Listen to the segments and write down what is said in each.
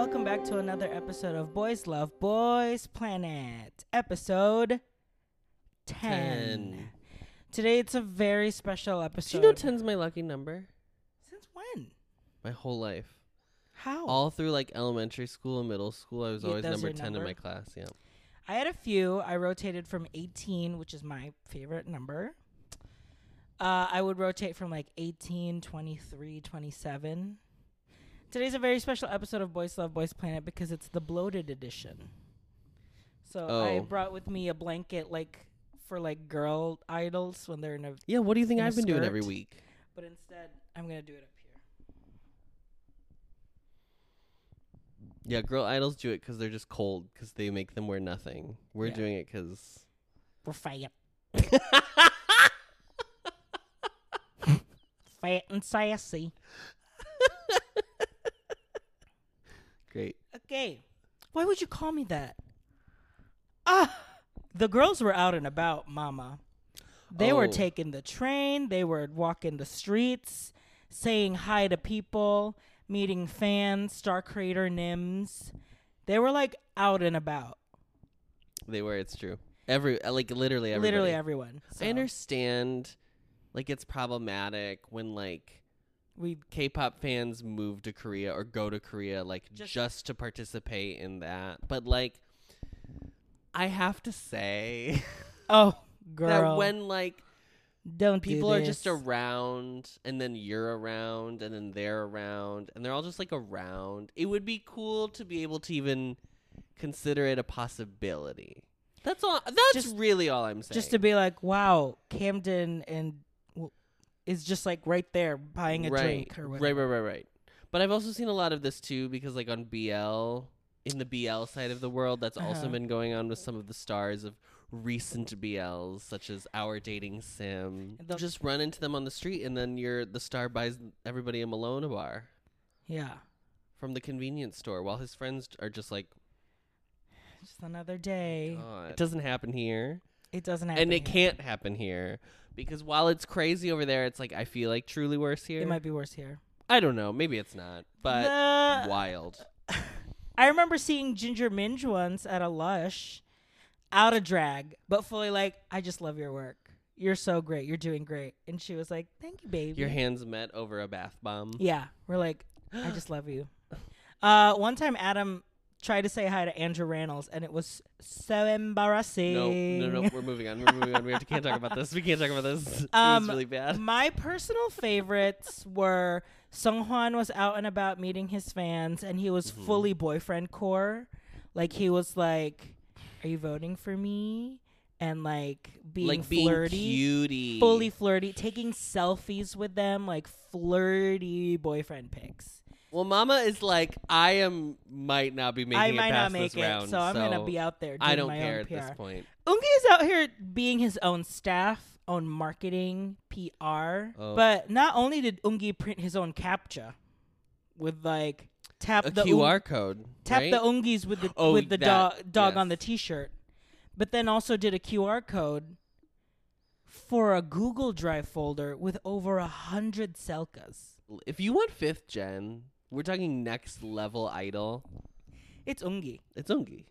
welcome back to another episode of Boys Love Boys Planet, episode 10. Ten. Today it's a very special Did episode. you know 10's my lucky number? Since when? My whole life. How? All through like elementary school and middle school, I was Yeah, always number your 10 in my class. Yeah. I had a few. I rotated from 18, which is my favorite number. Uh, I would rotate from like 18, 23, 27. Today's a very special episode of Boys Love Boys Planet because it's the bloated edition. So I Oh. brought with me a blanket like for like girl idols when they're in a Yeah, what do you think In a I've been doing every skirt? week? but instead I'm going to do it up here. Yeah, girl idols do it because they're just cold because they make them wear nothing. We're Yeah. doing it because. We're fat. fat and sassy. Great. Okay. Why would you call me that? Ah, the girls were out and about, mama. They were Oh. taking the train, they were walking the streets, saying hi to people, meeting fans, Star Creator Nims. They were like out and about. They were, it's true. Every, uh, like literally everybody. Literally everyone. So I understand, like, it's problematic when, like, we K-pop fans move to Korea or go to Korea like Just- just, to participate in that. But like I have to say Oh, girl. that when like don't do people are just around and then you're around and then they're around and they're all just like around, it would be cool to be able to even consider it a possibility. That's all that's Just- really all I'm saying. just to be like, wow, Camden and is just like right there buying a right, drink or whatever. right, right, right. Right. But I've also seen a lot of this too because like on BL, in the BL side of the world, that's also Uh-huh. been going on with some of the stars of recent BLs, such as Our Dating Sim. The- Just run into them on the street, and then you're the star buys everybody a Melona bar Yeah, from the convenience store, while his friends are just like, just another day. "God, it doesn't happen here, It doesn't happen. and it here. can't happen here." Because while it's crazy over there, it's like I feel like truly worse here. It might be worse here. I don't know. Maybe it's not, but The- wild. I remember seeing Ginger Minj once at a Lush, out of drag, but fully like, I just love your work. You're so great. You're doing great. And she was like, Thank you, baby. Your hands met over a bath bomb. Yeah, we're like, I just love you. Uh, one time Adam tried to say hi to Andrew Rannells, and it was so embarrassing. No, no, no. We're moving on. We're moving on. We have to, can't talk about this. We can't talk about this. it Um, was really bad. My personal favorites were Sung Hwan was out and about meeting his fans, and he was Mhm. fully boyfriend core. Like he was like, "Are you voting for me?" And like being like being flirty, cutie. fully flirty, taking selfies with them, like flirty boyfriend pics. Well, Mama is like, I am might not be making I it might past not make this it, round, so I'm gonna be out there. Doing I don't my care own at PR. this point. Ungi is out here being his own staff, own marketing, PR. Oh. But not only did Ungi print his own captcha with like tap A the QR ung- code. tap right? the Ungis with the Oh, with the that, dog dog on the. T-shirt, but then also did a QR code for a Google Drive folder with over a hundred selcas. If you want fifth gen, we're talking next level idol. It's Ungi. It's Ungi.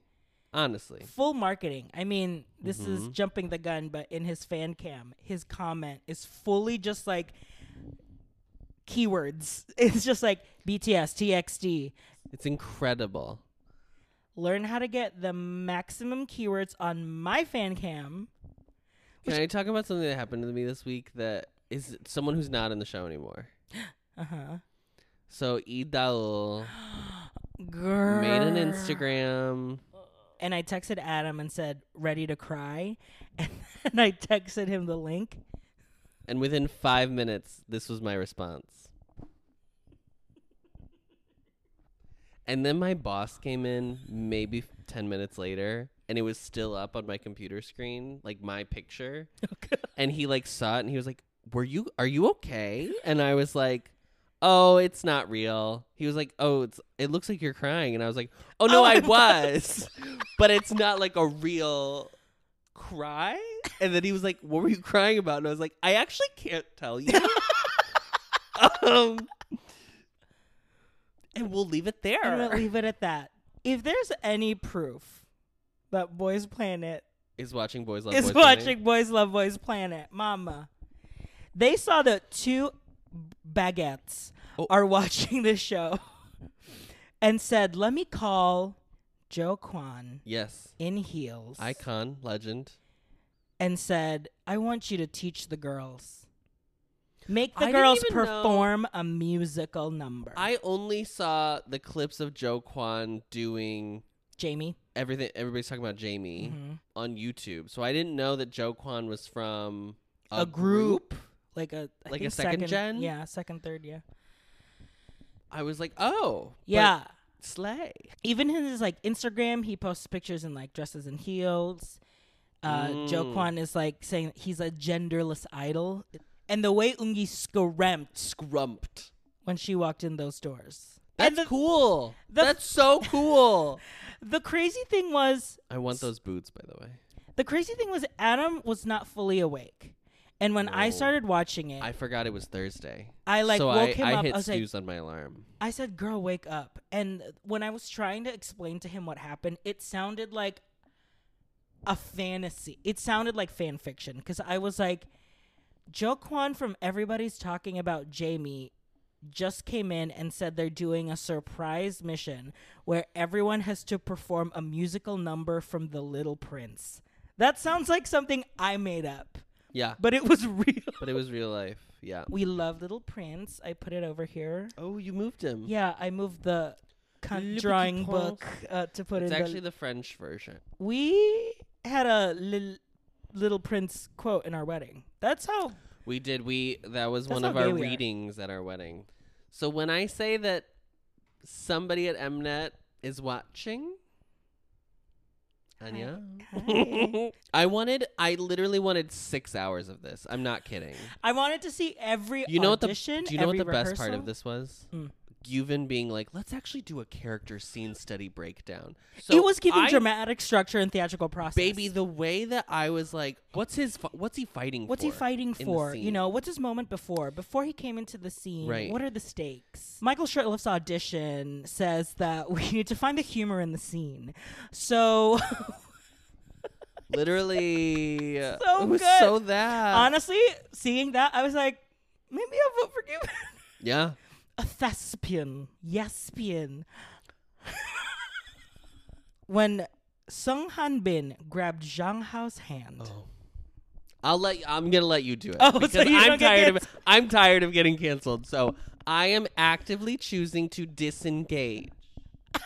Honestly. Full marketing. I mean, this is Mhm. jumping the gun, but in his fan cam, his comment is fully just like keywords. It's just like BTS, TXT. It's incredible. Learn how to get the maximum keywords on my fan cam. Can I talk about something that happened to me this week that is someone who's not in the show anymore? Uh huh. So Daul Girl. made an Instagram. And I texted Adam and said, ready to cry. And then I texted him the link. And within five minutes, this was my response. And then my boss came in maybe 10 minutes later, and it was still up on my computer screen, like my picture. and he like saw it and he was like, Were you, are you okay? And I was like, Oh, it's not real. He was like, Oh, it's, it looks like you're crying. And I was like, Oh, no, Oh, I I was. but it's not like a real cry. And then he was like, What were you crying about? And I was like, I actually can't tell you. um, and we'll leave it there. And we'll leave it at that. If there's any proof that Boys Planet is watching Boys Love is Boys watching Planet. Boys Love Boys Planet, Mama, they saw the two baguettes Oh. are watching this show and said, "Let me call Jo Kwon Yes. in heels." Icon, legend. and said, "I want you to teach the girls." Make the I girls even know- perform a musical number. I only saw the clips of Jo Kwon doing Jamie. everything everybody's talking about Jamie Mhm. on YouTube. So I didn't know that Jo Kwon was from a, A group. Like a I Like a think second gen? Yeah, second, third, yeah. I was like, "Oh, Yeah. slay." Even in his like Instagram, he posts pictures in like dresses and heels. Uh, Joe Mm. Kwan is like saying he's a genderless idol, and the way Ungi scrumped Scrumped. when she walked in those doors. That's the, cool. the- That's so cool. the crazy thing was, I want those boots, by the way. the crazy thing was, Adam was not fully awake, and when I started watching it, I forgot it was Thursday. I like so woke I, him I up. hit I was like, snooze on my alarm. I said, "Girl, wake up!" And when I was trying to explain to him what happened, it sounded like a fantasy. It sounded like fan fiction because I was like, Jo Kwon from Everybody's Talking About Jamie just came in and said they're doing a surprise mission where everyone has to perform a musical number from The Little Prince. That sounds like something I made up, Yeah, but it was real. but it was real life. Yeah. We love Little Prince. I put it over here. Oh, you moved him. Yeah, I moved the cunt drawing Petit book uh, to put it. It's in. actually the, the French version. we had a lil, Little Prince quote in our wedding. That's how. We did. We that was one of our gay we are. readings at our wedding. So when I say that somebody at Mnet is watching, Anya, Hi. I wanted. I literally wanted six hours of this. I'm not kidding. I wanted to see every You know what the? audition. Do you know what every the best part rehearsal. of this was? Mm. Gyuvin being like, "Let's actually do a character scene study breakdown." So it was giving I- dramatic structure and theatrical process. Baby, the way that I was like, "What's his? What's he fighting What's for?" he fighting for? You know, what's his moment before? Before he came into the scene, Right. what are the stakes? Michael Shirtliff's audition says that we need to find the humor in the scene. So Literally, So it was good. so that. honestly, seeing that, I was like, maybe I'll vote for Gyuvin. yeah. A thespian. Yespian. when Sung Han Bin grabbed Zhang Hao's hand. Oh. I'll let. I'm gonna let you do it Oh, so because you I'm tired of. I'm tired of getting canceled. So I am actively choosing to disengage.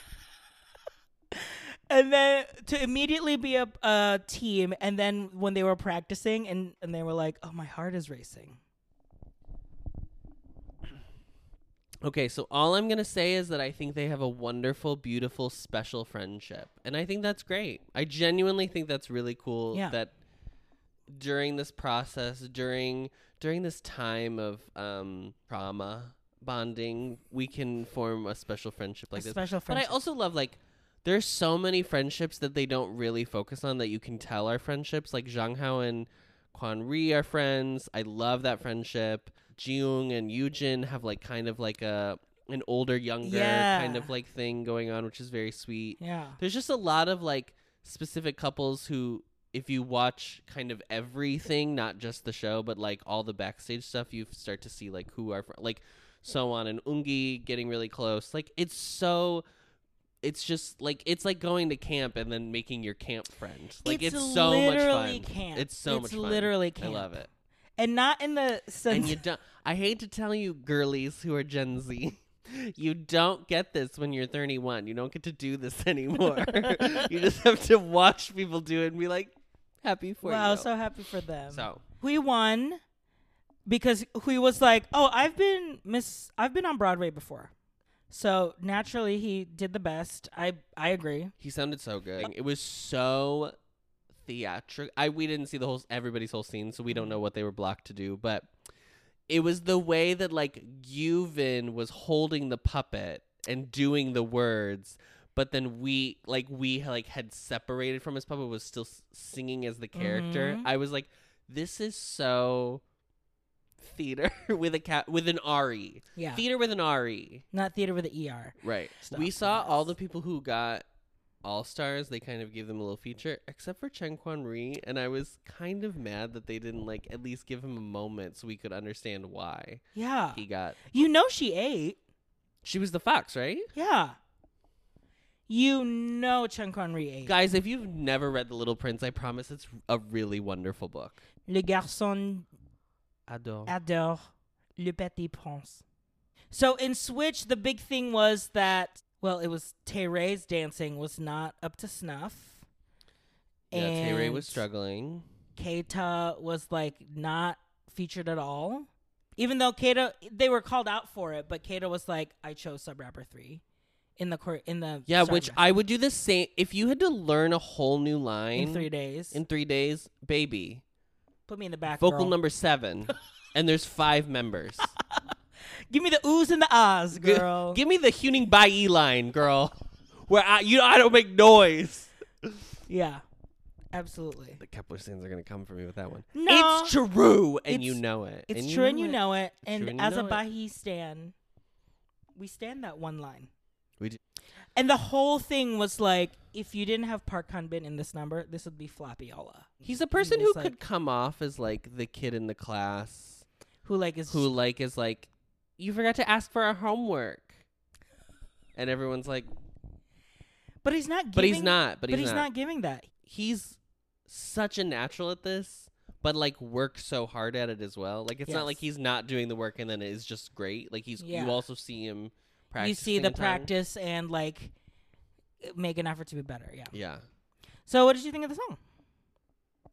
And then to immediately be a, a team, and then when they were practicing, and, and they were like, oh, my heart is racing. Okay, so all I'm gonna say is that I think they have a wonderful, beautiful, special friendship, and I think that's great. I genuinely think that's really cool. Yeah. That during this process, during during this time of um, trauma bonding, we can form a special friendship like a this. special friendship. But I also love like there's so many friendships that they don't really focus on that you can tell are friendships. Like Zhang Hao and Quan Ri are friends. I love that friendship. Jiung and Yujin have like kind of like a an older younger kind of like thing going on, which is very sweet. yeah. There's just a lot of like specific couples who if you watch kind of everything, not just the show, but like all the backstage stuff, you start to see like who are like so on and Ungi getting really close. Like it's so it's just like it's like going to camp and then making your camp friend. Like it's, so much fun. Camp. It's so it's much fun. literally I camp. love it. And not in the sense. And you don't I hate to tell you girlies who are Gen Z. You don't get this when you're 31. You don't get to do this anymore. you just have to watch people do it and be like, happy for wow, you. so happy for them. So, we won because Hui was like, "Oh, I've been Miss. I've been on Broadway before." So naturally, he did the best. I I agree. he sounded so good. It was so theatrical. I we didn't see the whole everybody's whole scene, so we don't know what they were blocked to do, but it was the way that like Gyuvin was holding the puppet and doing the words, but then we like we like had separated from his puppet was still singing as the character. Mhm. I was like, this is so theater with a cat with an RE. Yeah. Theater with an RE. Not theater with an ER. Right. Stuff, we saw yes. all the people who got all stars. They kind of gave them a little feature, except for Chen Quan Ri, and I was kind of mad that they didn't like at least give him a moment so we could understand why Yeah. he got. You know she ate. She was the fox, right? Yeah. You know Chen Quan Ri ate. Guys, if you've never read The Little Prince, I promise it's a really wonderful book. Le garçon Adore. adore le petit prince. So in Switch, the big thing was that well, it was Tere's dancing was not up to snuff. yeah, Tay Ray was struggling. Keita was like not featured at all. Even though Keita, they were called out for it, but Keita was like, "I chose Sub Rapper three in the court in the Yeah, which I would do the same if you had to learn a whole new line in three days. in three days, baby. Put me in the back. Vocal girl. number seven, and there's five members. Give me the oohs and the ahs, girl. Give me the Huning Bai line, girl, where I you know I don't make noise. yeah, absolutely. The Kepler stands are gonna come for me with that one. No, it's true, and you know it. It's and true, and you know it. It's true And and as a. Bahi stan, we stand that one line. We do. And the whole thing was like, if you didn't have Park Han Bin in this number, this would be Floppiola. He's a person was who like- could come off as like the kid in the class Who like is who like is like, you forgot to ask for our homework, and everyone's like, but he's not. Giving, but he's not. But, But he's, he's not. not giving that. He's such a natural at this, but like works so hard at it as well. Like it's not like he's not doing the work and then it is just great. Like he's Yeah. you also see him practice. You see the practice and like make an effort to be better. Yeah. Yeah. So, what did you think of the song?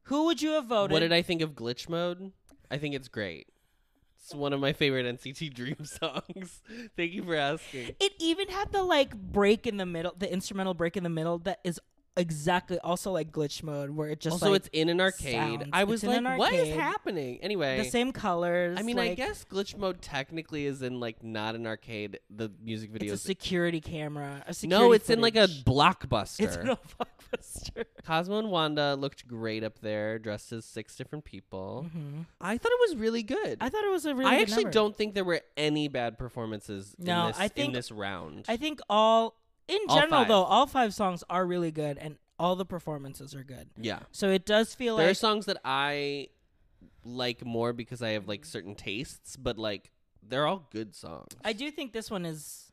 Who would you have voted? What did I think of glitch mode? I think it's great. It's one of my favorite NCT Dream songs. Thank you for asking. It even had the like break in the middle, the instrumental break in the middle that is exactly also like glitch mode, where it just also, like it's in an arcade. sounds. I was in like, what is happening? Anyway, the same colors. I mean, I guess glitch mode technically is in like not an arcade. The music video. it's a security camera. A security no, it's in like a footage. blockbuster. It's in a blockbuster. Cosmo and Wanda looked great up there, dressed as six different people. hmm I thought it was really good. I thought it was a really. I actually number. don't think there were any bad performances No, in this I think- in this round. I think all in All general five. though, all five songs are really good, and all the performances are good. yeah. So it does feel like there are songs that I like more because I have like certain tastes, but like they're all good songs. I do think this one is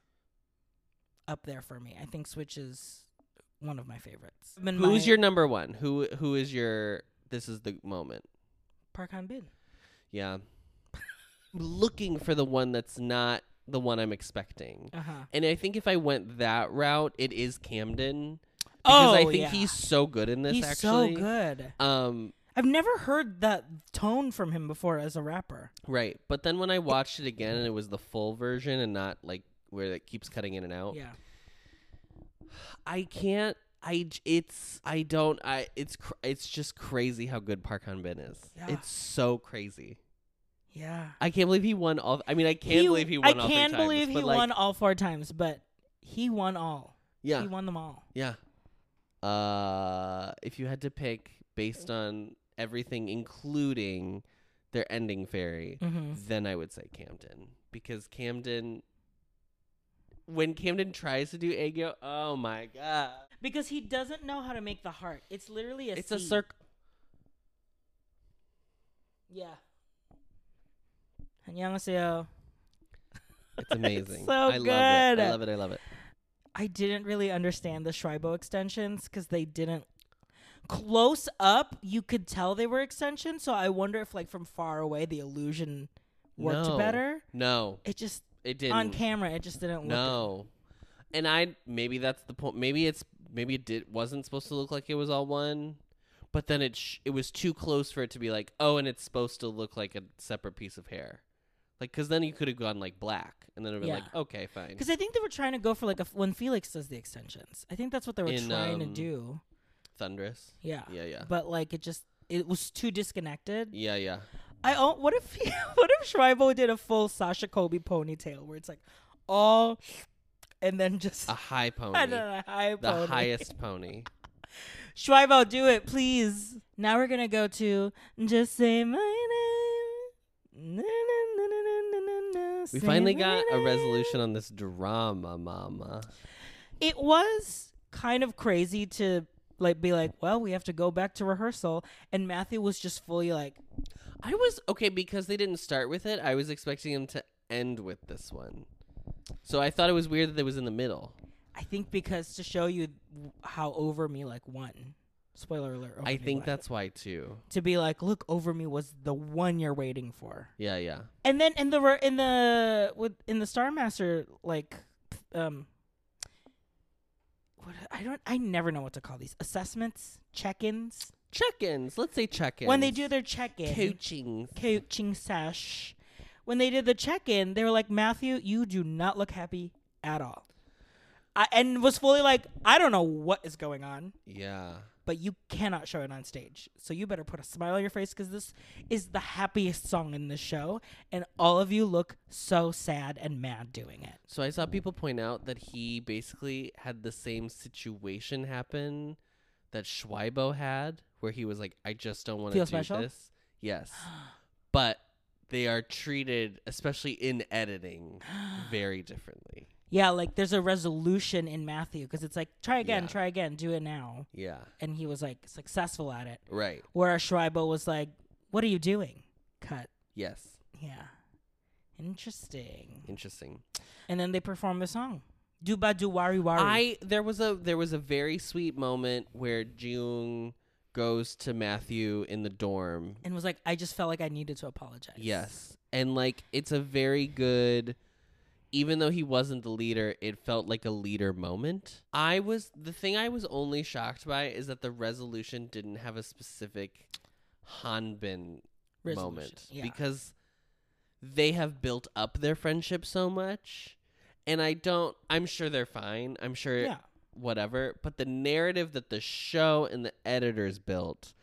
up there for me. I think Switch is one of my favorites. Been Who's my- your number one? Who who is your this is the moment. Park Han Bin? Yeah. Looking for the one that's not the one I'm expecting. Uh huh. And I think if I went that route, it is Camden. Because Oh, I think yeah. he's so good in this He's actually. so good. Um I've never heard that tone from him before as a rapper. right. But then when I watched it again and it was the full version and not like where it keeps cutting in and out. Yeah. I can't I it's I don't I it's cr- it's just crazy how good Park Han Bin is. Yeah. It's so crazy. Yeah. I can't believe he won all I mean I can't believe he won I all can times, believe but, he like, won all four times, but he won all. Yeah. He won them all. Yeah. Uh, if you had to pick based on everything, including their ending fairy, Mm-hmm. then I would say Camden because Camden. When Camden tries to do Aegyo, oh my god, Because he doesn't know how to make the heart. It's literally a it's a circle. Yeah. 안녕하세요. It's amazing. so I love it. good. I love it. I love it. I didn't really understand the Schreibo extensions because they didn't. Close up, you could tell they were extensions. So I wonder if, like, from far away, the illusion worked No. better. No, It just it didn't. on camera, it just didn't look. No, and I maybe that's the point. Maybe it's maybe it did wasn't supposed to look like it was all one, but then it sh- it was too close for it to be like oh, and it's supposed to look like a separate piece of hair, like because then you could have gone like black, and then it would be like okay, fine. Because I think they were trying to go for like a when Felix does the extensions. I think that's what they were In, trying to um, do. Thunderous, Yeah. yeah, yeah, But like it just it was too disconnected. yeah, yeah. I oh, what if he, what if Schreibo did a full Sasha Colby ponytail where it's like all and then just A high pony, and then a high the pony. highest pony. Schreibo, do it, please. Now we're gonna go to just say my name. Na, We finally na, got a resolution on this drama, mama. It was kind of crazy to like be like, well, we have to go back to rehearsal, and Matthew was just fully like, I was okay because they didn't start with it. I was expecting him to end with this one. So I thought it was weird that it was in the middle. I think because to show you how Over Me like won. Spoiler alert. I think that's why too. to be like, look, Over Me was the one you're waiting for. Yeah, yeah. And then in the in the with in the Star Master like um what I don't I never know what to call these assessments check-ins Check-ins. Let's say check-ins. when they do their check-in coaching. coaching sesh when they did the check-in they were like Matthew you do not look happy at all I, and was fully like I don't know what is going on Yeah. But you cannot show it on stage. So you better put a smile on your face because this is the happiest song in the show, and all of you look so sad and mad doing it. So I saw people point out that he basically had the same situation happen that Schweibo had, where he was like, "I just don't want to do special? this." Yes, but they are treated, especially in editing, very differently. Yeah, like there's a resolution in Matthew because it's like try again, Yeah. try again, do it now, Yeah, and he was like successful at it. right. Whereas Schreiber was like, "What are you doing?" Cut. Yes, Yeah. Interesting. interesting. And then they perform the song. Duba du wari wari. I there was a there was a very sweet moment where Jung goes to Matthew in the dorm and was like, I just felt like I needed to apologize. Yes. And like it's a very good even though he wasn't the leader, it felt like a leader moment. I was the thing I was only shocked by is that the resolution didn't have a specific Hanbin Resolution, moment yeah. because they have built up their friendship so much and I don't I'm sure they're fine. I'm sure Yeah. whatever, but the narrative that the show and the editors built,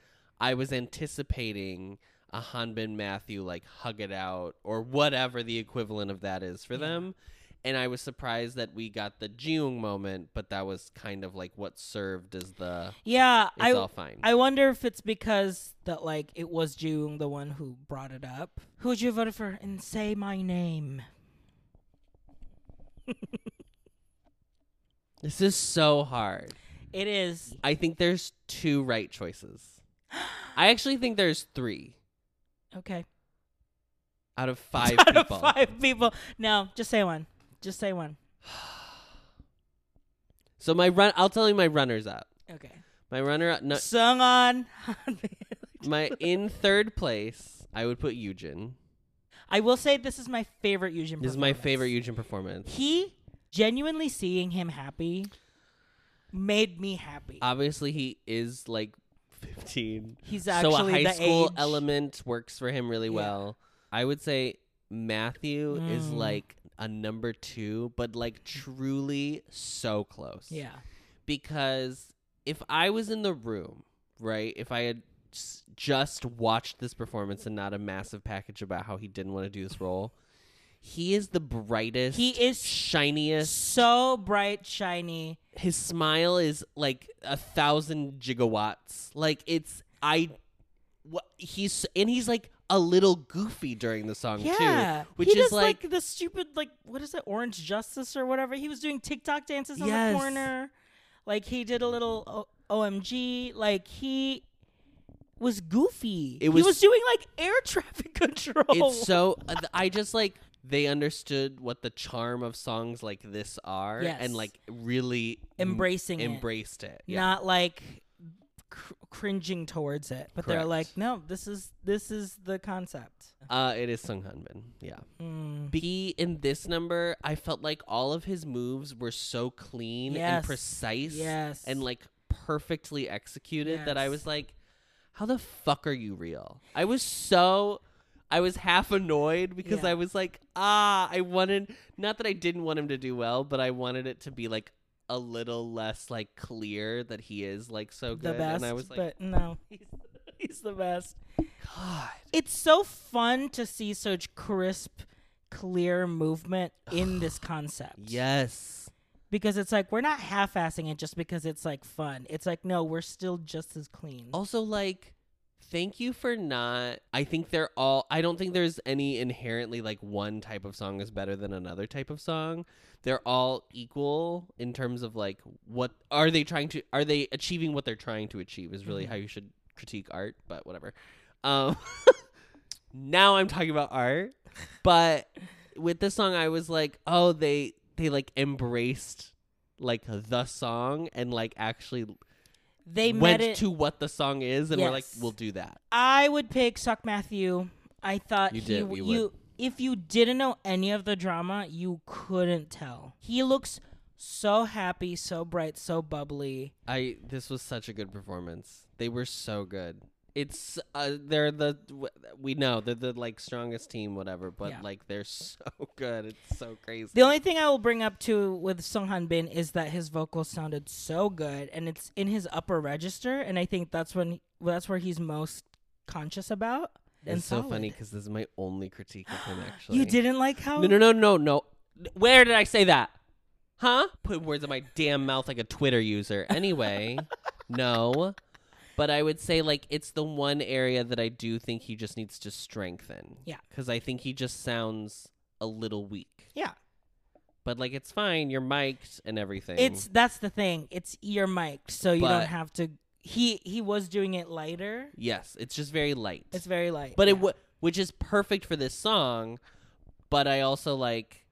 I was anticipating a Hanbin Matthew like hug it out or whatever the equivalent of that is for Yeah. them. And I was surprised that we got the Jiung moment, but that was kind of like what served as the Yeah, it's I all fine. I wonder if it's because that like it was Jung the one who brought it up. Who would you vote for? And say my name. this is so hard. It is. I think there's two right choices. I actually think there's three Okay. out of five Out people. of five people. No, just say one. Just say one. So my run I'll tell you my runners up. Okay. My runner up no, Sung on. my in third place, I would put Yujin. I will say this is my favorite Yujin. This is my performance. favorite Yujin performance. He genuinely seeing him happy made me happy. Obviously, he is like 15. He's so a actually high the school age. element works for him really Yeah. well. I would say Matthew is Mm. like a number two, but like truly so close. Yeah. Because if I was in the room, right, if I had just watched this performance and not a massive package about how he didn't want to do this role, he is the brightest, He is shiniest. so bright, shiny. His smile is like a thousand gigawatts. Like it's I, what he's and he's like a little goofy during the song Yeah, too, which he is does, like, the stupid like what is it, Orange Justice or whatever. He was doing TikTok dances on Yes. the corner. Like he did a little o- OMG. Like he was goofy. It was- he was doing like air traffic control. it's so uh, I just like they understood what the charm of songs like this are Yes. and like really m- embracing it, embraced it. Yeah. not like cr- cringing towards it. But they're like, no, this is this is the concept. uh it is Sung Hanbin. Yeah. Mm. He in this number, I felt like all of his moves were so clean and precise Yes, and like perfectly executed that I was like, how the fuck are you real? I was so I was half annoyed because Yeah. I was like, ah, I wanted not that I didn't want him to do well, but I wanted it to be like a little less like clear that he is like so good. the best. and I was like, but no, he's, he's the best. God. It's so fun to see such crisp, clear movement in this concept. Yes. Because it's like we're not half assing it just because it's like fun. It's like, no, we're still just as clean. Also like thank you for not I think they're all I don't think there's any inherently like one type of song is better than another type of song. They're all equal in terms of like what are they trying to are they achieving what they're trying to achieve is really Mhm. how you should critique art, but whatever. Um now I'm talking about art, but with this song I was like, "Oh, they they like embraced like the song and like actually They went met it. to what the song is and we're like we'll do that I would pick Seok Matthew. I thought You he did, you would. if you didn't know any of the drama, you couldn't tell. He looks so happy, so bright, so bubbly. i this was such a good performance they were so good it's uh, they're the we know they're the like strongest team whatever but Yeah. like they're so good. It's so crazy. The only thing I will bring up to with Sung Han Bin is that his vocals sounded so good, and it's in his upper register, and I think that's when that's where he's most conscious about. and it's so funny because this is my only critique of him actually. You didn't like how no no no no no. Where did i say that? Huh? Put words in my damn mouth like a twitter user. Anyway no but i would say like it's the one area that i do think he just needs to strengthen Yeah. because i think he just sounds a little weak Yeah. but like it's fine you're mic'd and everything It's that's the thing. It's ear mic'd, so you don't have to. He he was doing it lighter. yes it's just very light It's very light. but yeah. it w- which is perfect for this song but i also like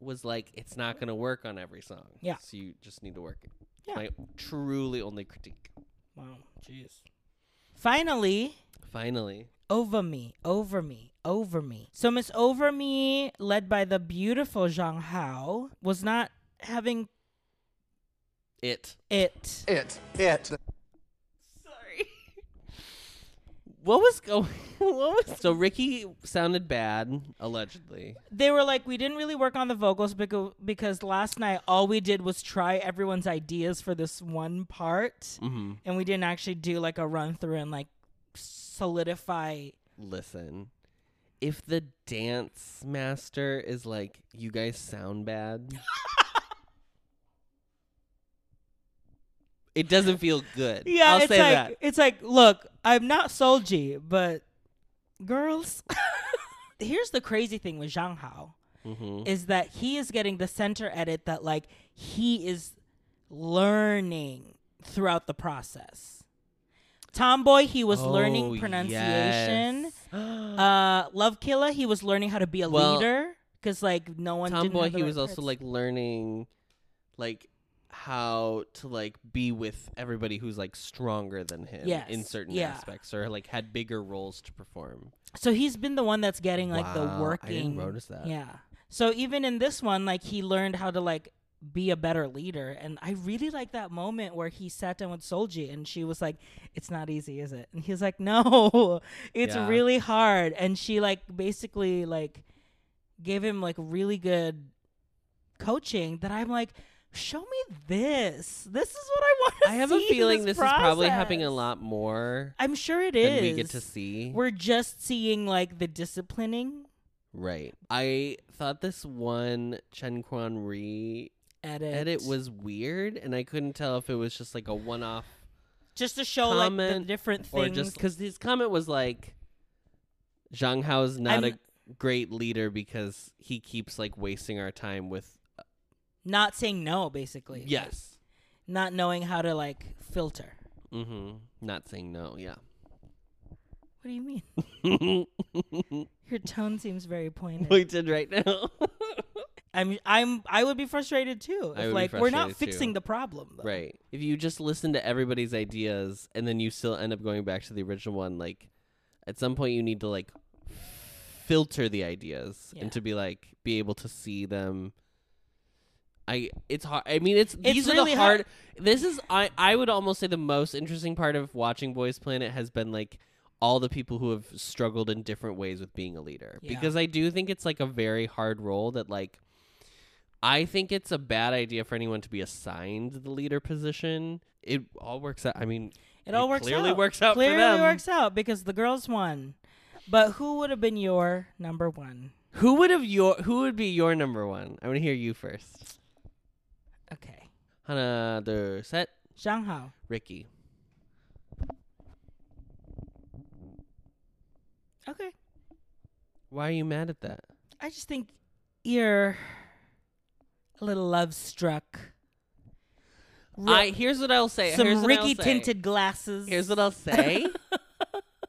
was like it's not gonna work on every song Yeah. so you just need to work it Yeah. my truly only critique wow, jeez. Finally, finally over me, over me, over me. So Miss Over Me, led by the beautiful Zhang Hao, was not having it it. It. It. sorry what was going what was so ricky sounded bad allegedly They were like, we didn't really work on the vocals because because last night all we did was try everyone's ideas for this one part, mm-hmm. and we didn't actually do like a run through and like solidify. listen if the dance master is like you guys sound bad it doesn't feel good Yeah, i'll it's say like that it's like, look, I'm not Solji, but girls. Here's the crazy thing with Zhang Hao mm-hmm. is that he is getting the center edit that like he is learning throughout the process. Tomboy, he was Oh, learning pronunciation. Uh, Love Killer, he was learning how to be a Well, leader because like no one. tomboy he was also like learning like how to like be with everybody who's like stronger than him in certain yeah. aspects or like had bigger roles to perform So he's been the one that's getting like the working. I didn't notice that. Yeah. So even in this one, like he learned how to like be a better leader, and I really like that moment where he sat down with Solji, and she was like, "It's not easy, is it?" And he's like, "No, it's Yeah. really hard." And she like basically like gave him like really good coaching that I'm like. Show me this. This is what I want to see. i have a feeling this, this, is probably happening a lot more I'm sure it than is. we get to see We're just seeing like the disciplining right i thought this one chen quan ri edit. edit was weird and i couldn't tell if it was just like a one-off just to show like the comment different or things. just because his comment was like zhang Hao is not I'm- a great leader because he keeps like wasting our time with not saying no, basically. yes not knowing how to like filter. mm-hmm not saying no yeah What do you mean? Your tone seems very pointed. pointed right now I'm I'm I would be frustrated too. I If like we're not frustrated, too. fixing the problem though. right if you just listen to everybody's ideas and then you still end up going back to the original one like at some point you need to like filter the ideas Yeah. and to be like be able to see them I it's hard. I mean, it's, these really are the hard- hard. This is I I would almost say the most interesting part of watching Boys Planet has been like all the people who have struggled in different ways with being a leader Yeah. because I do think it's like a very hard role that like I think it's a bad idea for anyone to be assigned the leader position. It all works out. I mean, It all It works clearly out. works out for Clearly works out because the girls won. But who would have been your number one? who would have your who would be your number one? I want to hear you first. Okay. Hana, the set, Zhang Hao. Ricky. Okay. Why are you mad at that? I just think you're a little love struck. Ri- I here's what I'll say. some here's Ricky say. tinted glasses. Here's what I'll say.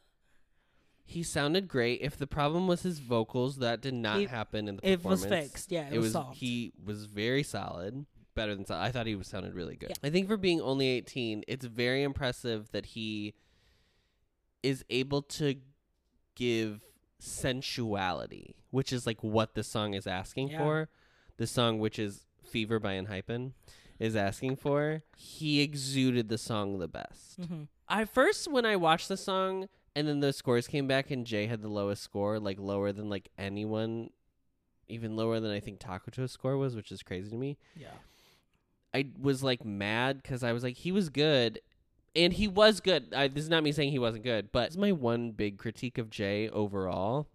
he sounded great. If the problem was his vocals, that did not It- happen in the it was fixed. Yeah, it, It was, was solved. he was very solid, better than. I thought he sounded really good. Yeah. I think for being only 18, it's very impressive that he is able to give sensuality, which is like what the song is asking Yeah. for. The song, which is Fever by Enhypen, is asking for. He exuded the song the best. hmm I first when I watched the song and then the scores came back and Jay had the lowest score, like lower than like anyone, even lower than I think Takuto's score was, which is crazy to me. Yeah. I was like mad because I was like he was good, and he was good. I, this is not me saying he wasn't good, but it's my one big critique of Jay overall.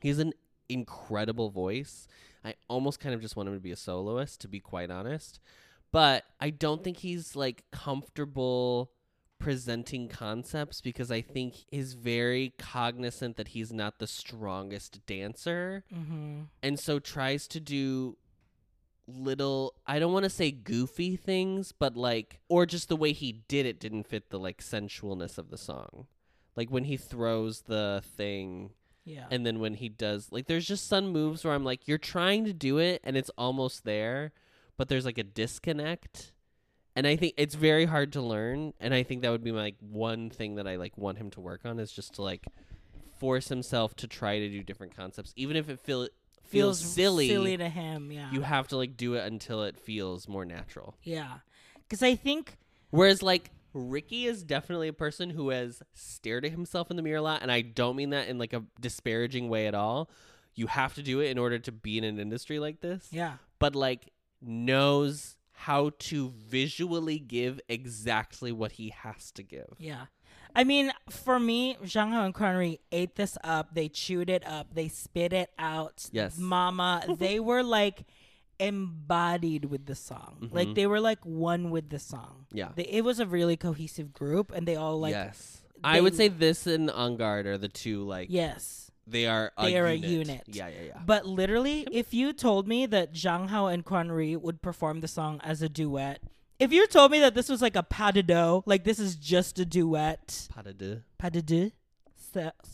He's an incredible voice. I almost kind of just want him to be a soloist, to be quite honest. But I don't think he's like comfortable presenting concepts because I think he's very cognizant that he's not the strongest dancer hmm and so tries to do little I don't want to say goofy things, but like or just the way he did it didn't fit the like sensualness of the song. Like when he throws the thing Yeah. and then when he does like there's just some moves where I'm like you're trying to do it and it's almost there, but there's like a disconnect. And I think it's very hard to learn and I think that would be my like one thing that I like want him to work on is just to like force himself to try to do different concepts even if it feel feels, silly, silly to him. Yeah. you have to like do it until it feels more natural. yeah. Because I think Whereas like Ricky is definitely a person who has stared at himself in the mirror a lot, and I don't mean that in like a disparaging way at all. You have to do it in order to be in an industry like this, yeah. but like knows how to visually give exactly what he has to give. Yeah. I mean, for me, Zhang Hao and Quan Ri ate this up. They chewed it up. They spit it out. Yes. Mama, they were like embodied with the song. Like Mhm. they were like one with the song. Yeah. They, it was a really cohesive group and they all like yes. I would say this and On Guard are the two like yes. they are a They are a unit. unit. Yeah, yeah, yeah. But literally, if you told me that Zhang Hao and Quan Ri would perform the song as a duet, if you told me that this was like a pas de deux, like this is just a duet, Pas de deux. pas de deux,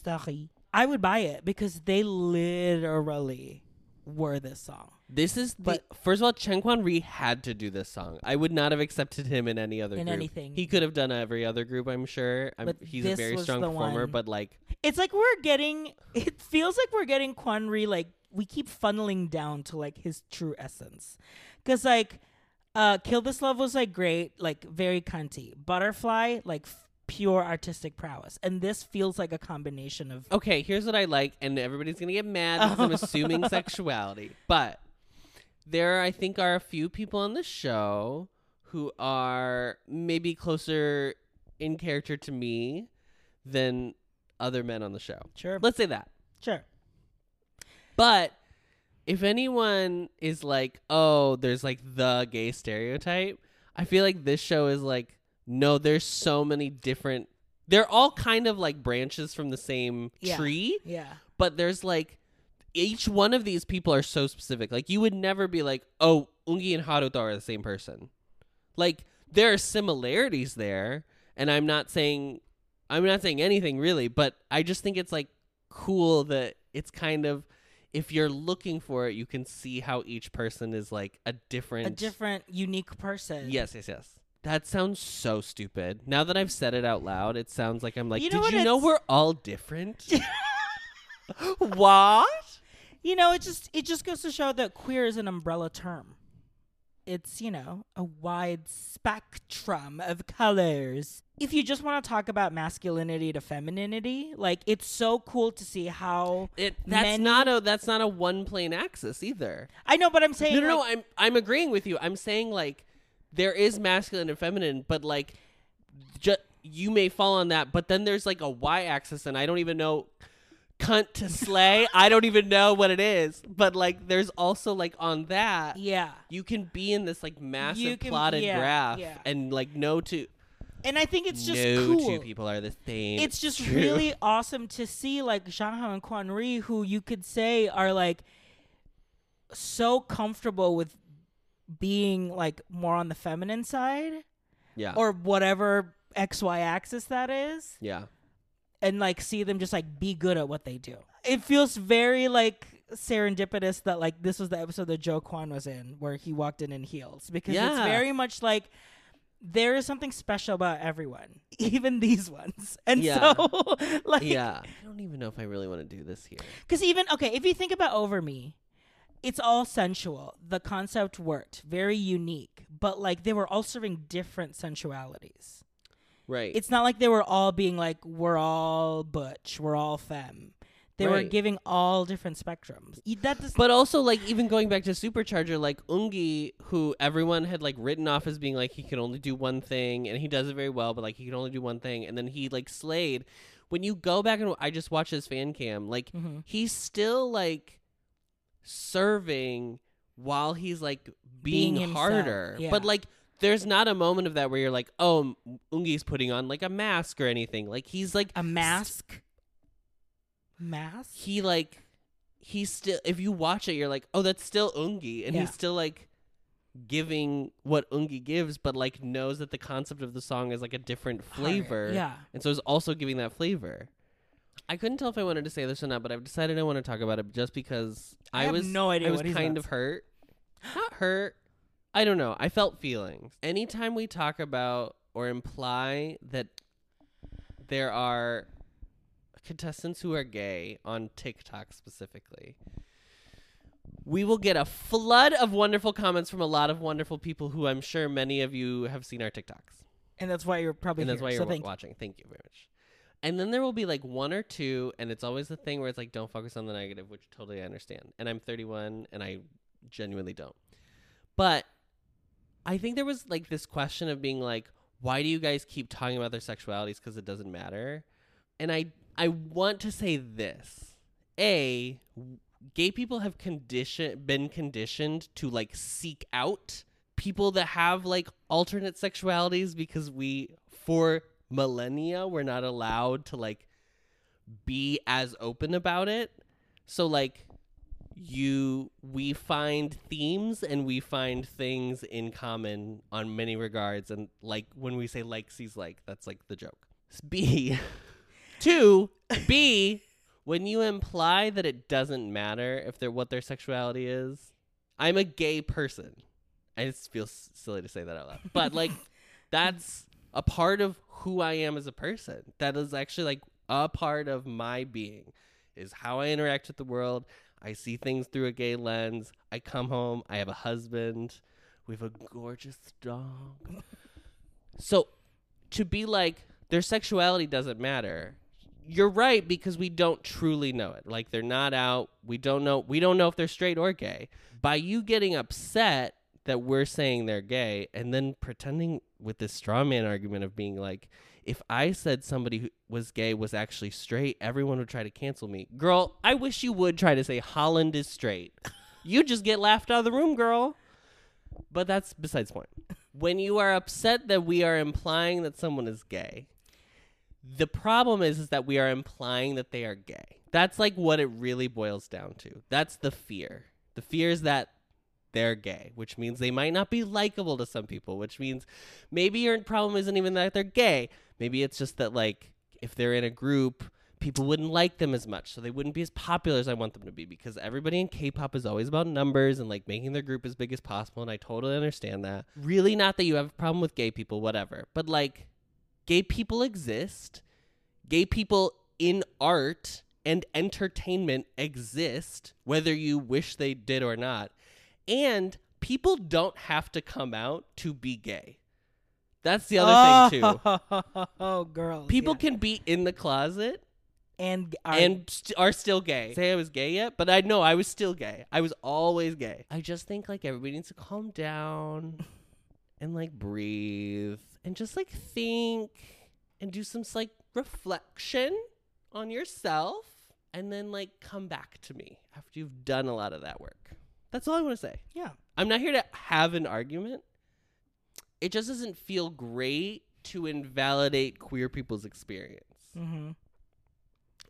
sorry, I would buy it because they literally were this song. This is the But- first of all, Chen Quan Ri had to do this song. I would not have accepted him in any other In group. anything. He could have done every other group, I'm sure. I'm, But he's a very strong performer, one. but like It's like we're getting. It feels like we're getting Quanri like we keep funneling down to like his true essence, because like, uh, Kill This Love was like great, like very cunty. Butterfly like f- pure artistic prowess, and this feels like a combination of. okay, here's what I like, and everybody's gonna get mad because I'm assuming sexuality, but there I think are a few people on the show who are maybe closer in character to me than other men on the show. Sure, Let's say that. sure. But if anyone is like, oh, there's like the gay stereotype, I feel like this show is like, no, there's so many different. They're all kind of like branches from the same Yeah. tree, Yeah, but there's like each one of these people are so specific. Like you would never be like, oh, Ungi and Haruto are the same person. Like there are similarities there, and I'm not saying I'm not saying anything really, but I just think it's like cool that it's kind of if you're looking for it, you can see how each person is like a different a different, unique person. Yes, yes, yes. That sounds so stupid. Now that I've said it out loud, it sounds like I'm like, You know did you know we're all different? what? You know, it just it just goes to show that queer is an umbrella term. It's, you know, a wide spectrum of colors. If you just want to talk about masculinity to femininity, like it's so cool to see how It that's Many- not a that's not a one plane axis either. I know, but I'm saying No, no, no. I'm I'm agreeing with you. I'm saying like there is masculine and feminine, but like ju- you may fall on that. But then there's like a y axis, and I don't even know cunt to slay. I don't even know what it is. But like there's also like on that yeah. you can be in this like massive can- plotted yeah, graph yeah. and like know to and I think it's just no cool. two people are the same. it's just true. really awesome to see like Zhang Hao and Quan Ri, who you could say are like so comfortable with being like more on the feminine side yeah or whatever XY axis that is. yeah and like see them just like be good at what they do. It feels very like serendipitous that like this was the episode that Jo Kwon was in where he walked in in heels because it's very much like there is something special about everyone, even these ones. And Yeah. so like yeah. I don't even know if I really want to do this here. cuz even okay, if you think about Over Me, it's all sensual. The concept worked, very unique, but like they were all serving different sensualities. Right. It's not like they were all being like, we're all butch, we're all femme. They were giving all different spectrums. That does But also, like, even going back to Supercharger, like Ungi, who everyone had like written off as being like he can only do one thing, and he does it very well, but like he can only do one thing, and then he like slayed. When you go back and I just watched his fan cam, like Mhm. he's still like serving while he's like being, Being harder, yeah. but like. There's not a moment of that where you're like, oh, Ungi's putting on like a mask or anything. Like he's like a mask. Mask? he like he's still if you watch it you're like oh that's still ungi. And Yeah. he's still like giving what ungi gives but like knows that the concept of the song is like a different flavor. Yeah. and so is also giving that flavor. I couldn't tell if i wanted to say this or not but i've decided i want to talk about it just because I i, was no idea i was kind of hurt. Not hurt. I don't know. I felt feelings. Anytime we talk about or imply that there are contestants who are gay on TikTok specifically, we will get a flood of wonderful comments from a lot of wonderful people who I'm sure many of you have seen our TikToks. And that's why you're probably And that's here. why you're wa- thank you. watching. Thank you very much. And then there will be like one or two, and it's always the thing where it's like, don't focus on the negative, which totally I understand. And I'm 31, and I genuinely don't. But I think there was like this question of being like, why do you guys keep talking about their sexualities because it doesn't matter? And I I want to say this. A gay people have condition been conditioned to like seek out people that have like alternate sexualities because we for millennia we're not allowed to like be as open about it. So like you we find themes and we find things in common on many regards and like when we say like sees like that's like the joke b two b when you imply that it doesn't matter if they're what their sexuality is i'm a gay person i just feel s- silly to say that out loud but like that's a part of who i am as a person that is actually like a part of my being is how i interact with the world I see things through a gay lens. I come home. I have a husband. We have a gorgeous dog. so to be like, their sexuality doesn't matter. You're right because we don't truly know it. Like they're not out. We don't know. We don't know if they're straight or gay. By you getting upset that we're saying they're gay and then pretending with this straw man argument of being like, if I said somebody who was gay was actually straight, everyone would try to cancel me. Girl, I wish you would try to say Holland is straight. you just get laughed out of the room, girl. But that's besides the point. When you are upset that we are implying that someone is gay, the problem is, is that we are implying that they are gay. That's like what it really boils down to. That's the fear. The fear is that they're gay, which means they might not be likable to some people, which means maybe your problem isn't even that they're gay. Maybe it's just that like if they're in a group, people wouldn't like them as much, so they wouldn't be as popular as I want them to be because everybody in K-pop is always about numbers and like making their group as big as possible, and I totally understand that. Really, not that you have a problem with gay people, whatever, but like gay people exist. Gay people in art and entertainment exist, whether you wish they did or not. And people don't have to come out to be gay. That's the other thing too. Oh, girls. People yeah. can be in the closet and are, and st- are still gay. Say I was gay yet, but I know I was still gay. I was always gay. I just think like everybody needs to calm down and like breathe and just like think and do some like reflection on yourself and then like come back to me after you've done a lot of that work. That's all I want to say. yeah. I'm not here to have an argument. It just doesn't feel great to invalidate queer people's experience. Mm-hmm.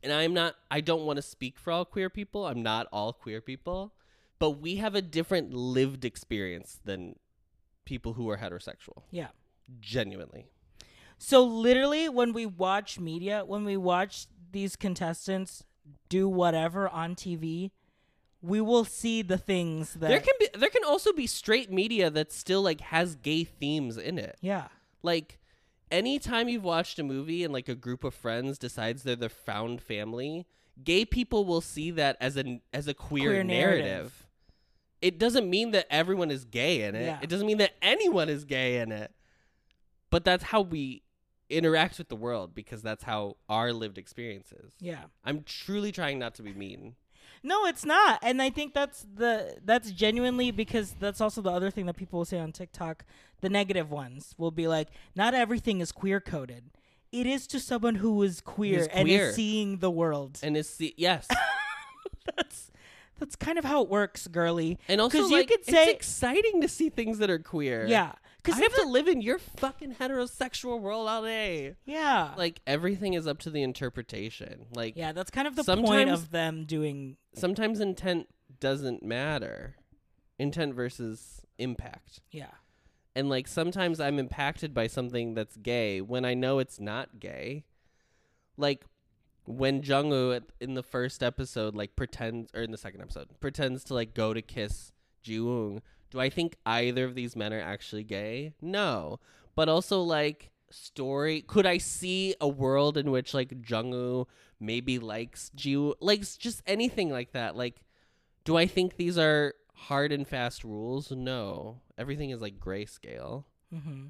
And I'm not I don't want to speak for all queer people. I'm not all queer people, but we have a different lived experience than people who are heterosexual. Yeah. Genuinely. So literally, when we watch media, when we watch these contestants do whatever on TV, we will see the things that There can be there can also be straight media that still like has gay themes in it. yeah Like anytime you've watched a movie and like a group of friends decides they're the found family, gay people will see that as a as a queer, Queer narrative. narrative. It doesn't mean that everyone is gay in it. Yeah. It doesn't mean that anyone is gay in it. But that's how we interact with the world because that's how our lived experience is. yeah. I'm truly trying not to be mean. No, it's not. And I think that's the that's genuinely because that's also the other thing that people will say on TikTok. The negative ones will be like, not everything is queer coded. It is to someone who is queer, and queer. is seeing the world. And it's the yes. that's that's kind of how it works, girly. And also 'Cause you like, could it's exciting to see things that are queer. Yeah, because I have to live in your fucking heterosexual world all day. yeah, Like everything is up to the interpretation. Like yeah. That's kind of the point of them doing. sometimes intent doesn't matter. Intent versus impact. Yeah, And like sometimes I'm impacted by something that's gay when I know it's not gay. Like when Jungwoo in the first episode like pretends or in the second episode pretends to like go to kiss Jiwoong. Do I think either of these men are actually gay? No. But also like story could I see a world in which like Jungu maybe likes Jiwoo like s- just anything like that. Like do I think these are hard and fast rules? No. Everything is like grayscale. mm-hmm.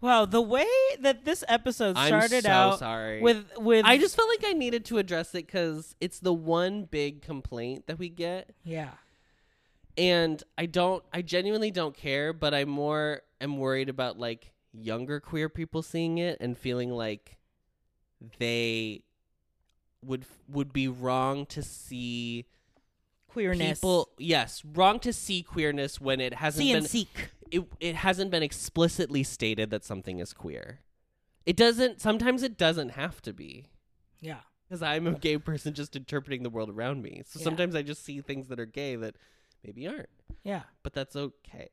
Wow, the way that this episode started so out sorry. with with I just felt like I needed to address it because it's the one big complaint that we get, yeah and I don't, I genuinely don't care, but I more am worried about like younger queer people seeing it and feeling like they would would be wrong to see queerness. people. Yes, wrong to see queerness when it hasn't see been seek. it it hasn't been explicitly stated that something is queer. It doesn't. Sometimes it doesn't have to be. Yeah, Because I'm a gay person just interpreting the world around me. So Yeah. sometimes I just see things that are gay that maybe aren't. yeah. But that's okay.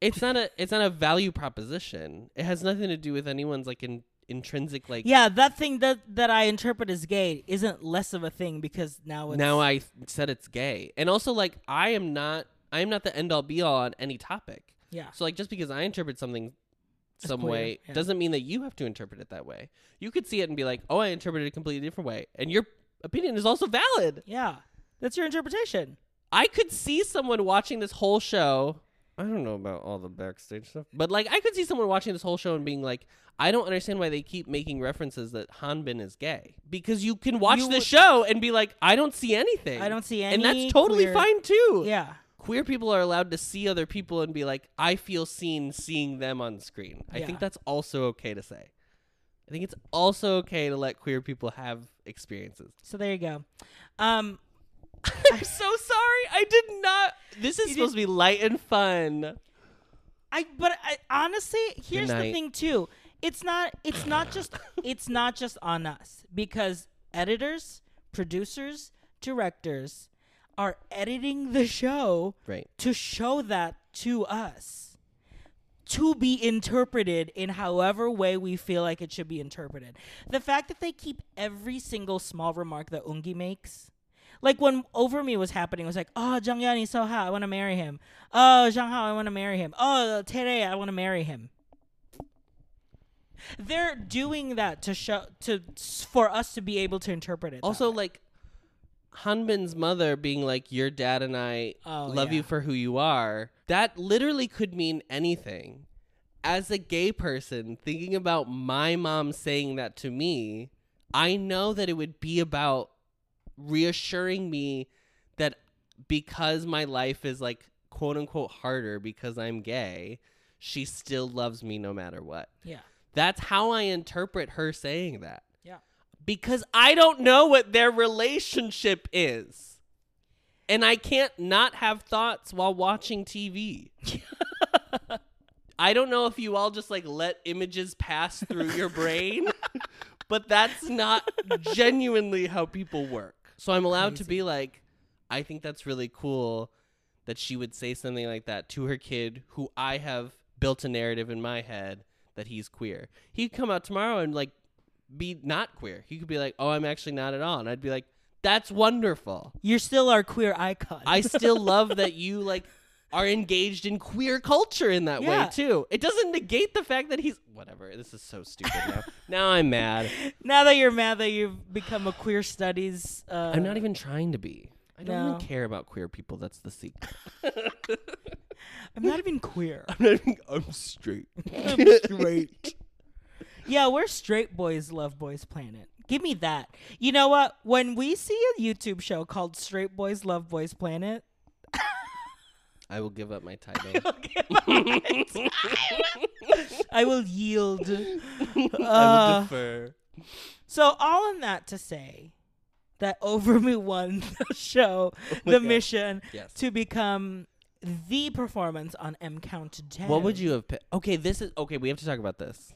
It's not a it's not a value proposition. It has nothing to do with anyone's like in, intrinsic like Yeah, that thing that that I interpret as gay isn't less of a thing because now it's now I said it's gay. And also like I am not I am not the end all be all on any topic. yeah So like just because I interpret something some queer, way yeah. doesn't mean that you have to interpret it that way. You could see it and be like, "Oh, I interpreted it a completely different way." And your opinion is also valid. yeah. That's your interpretation. I could see someone watching this whole show. I don't know about all the backstage stuff, but like I could see someone watching this whole show and being like, I don't understand why they keep making references that Hanbin is gay. Because you can watch You the show and be like, I don't see anything. I don't see any, and that's totally queer- fine too. Yeah, Queer people are allowed to see other people and be like, I feel seen seeing them on screen. I Yeah. think that's also okay to say. I think it's also okay to let queer people have experiences. so there you go. Um, I'm so sorry. I did not. This is supposed to be light and fun. I but I, honestly, here's the night. thing too. It's not. It's not just. it's not just on us because editors, producers, directors are editing the show Right. to show that to us to be interpreted in however way we feel like it should be interpreted. The fact that they keep every single small remark that Ungi makes. Like when Over Me was happening, it was like, oh, Jung Yan is so hot, I want to marry him. Oh, Zhang Hao, I want to marry him. Oh, Tere, I want to marry him. They're doing that to show to for us to be able to interpret it. Also, like Hanbin's mother being like, "Your dad and I Oh, love yeah. you for who you are." That literally could mean anything. As a gay person, thinking about my mom saying that to me, I know that it would be about reassuring me that because my life is like quote unquote harder because I'm gay, she still loves me no matter what. yeah, That's how I interpret her saying that. yeah. Because I don't know what their relationship is. And I can't not have thoughts while watching TV. I don't know if you all just like let images pass through your brain, but that's not genuinely how people work. So I'm allowed to be like, I think that's really cool that she would say something like that to her kid who I have built a narrative in my head that he's queer. He could come out tomorrow and like be not queer. He could be like, "Oh, I'm actually not at all." And I'd be like, "That's wonderful." You're still our queer icon. I still love that you like are engaged in queer culture in that Yeah. way too. It doesn't negate the fact that he's whatever. This is so stupid now. now I'm mad. now that you're mad that you've become a queer studies. Uh, I'm not even trying to be. I don't even care about queer people. That's the secret. I'm not even queer. I'm not even. I'm straight. I'm straight. yeah, we're straight boys love boys planet. Give me that. You know what? When we see a YouTube show called Straight Boys Love Boys Planet, I will give up my title. I will yield. I Uh, will defer. So all in that to say that Overme won the show, Oh my the God. mission Yes. to become the performance on M Count Down. What would you have picked? Okay, this is okay. We have to talk about this.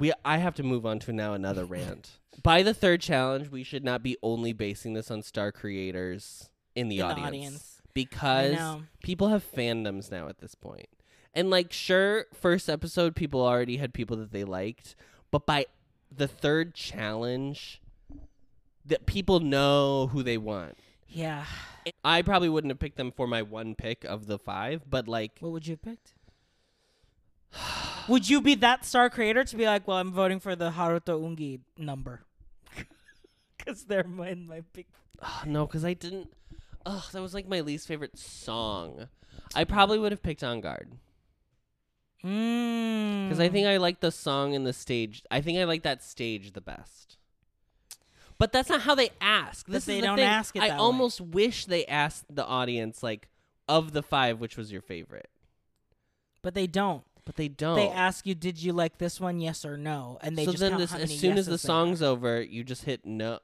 We I have to move on to now another rant. By the third challenge, we should not be only basing this on star creators in the in audience, the audience? Because people have fandoms now at this point. And like, sure, first episode people already had people that they liked, but by the third challenge, that people know who they want. Yeah. I probably wouldn't have picked them for my one pick of the five, but like, What would you have picked? would you be that star creator to be like, well, I'm voting for the Haruto Ungi number? Because they're my, my big. Ugh, no, because I didn't. Ugh, that was like my least favorite song. I probably would have picked On Guard Mm. because I think I like the song and the stage. I think I like that stage the best. But that's not how they ask. This they is the don't thing. ask it I that way. almost wish they asked the audience like of the five, which was your favorite, But they don't. but they don't. They ask you, did you like this one? Yes or no? And they so just then, this, as soon as the song's over, you just hit no.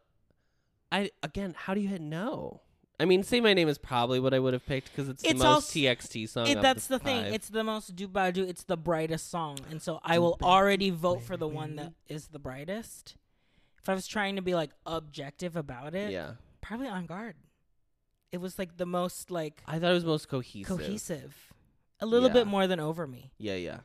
I again, how do you hit no? I mean, say my name is probably what I would have picked because it's, It's the most als- TXT song. It, of that's the, the thing. five. It's the most do It's the brightest song, and so I will already vote for the one that is the brightest. If I was trying to be like objective about it, yeah. probably on guard. It was like the most like I thought it was most cohesive. cohesive, a little Yeah. bit more than over me. Yeah, yeah.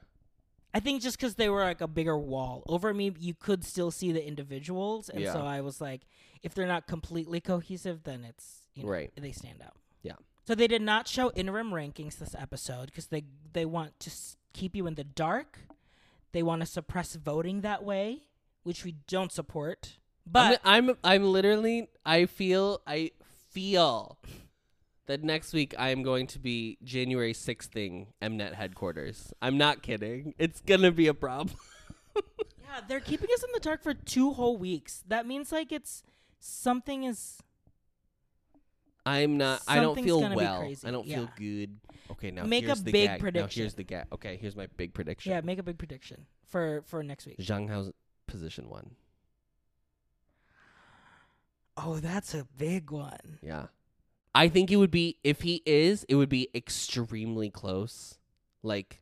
I think just because they were like a bigger wall over me, you could still see the individuals, and Yeah. so I was like, if they're not completely cohesive, then it's you know, Right. They stand out. Yeah. So they did not show interim rankings this episode because they they want to s- keep you in the dark. They want to suppress voting that way, which we don't support. But I'm, I'm I'm literally I feel I feel that next week I am going to be January 6th thing Mnet headquarters. I'm not kidding. It's going to be a problem. yeah, they're keeping us in the dark for two whole weeks. That means like it's something is I'm not I don't feel gonna be well. crazy, I don't feel yeah. good. Okay, now Make a here's the big gag. Now prediction. here's the gap. Okay, here's my big prediction. yeah. Make a big prediction for for next week. Zhang Hao's position 1. Oh, that's a big one. Yeah. I think it would be if he is, it would be extremely close. Like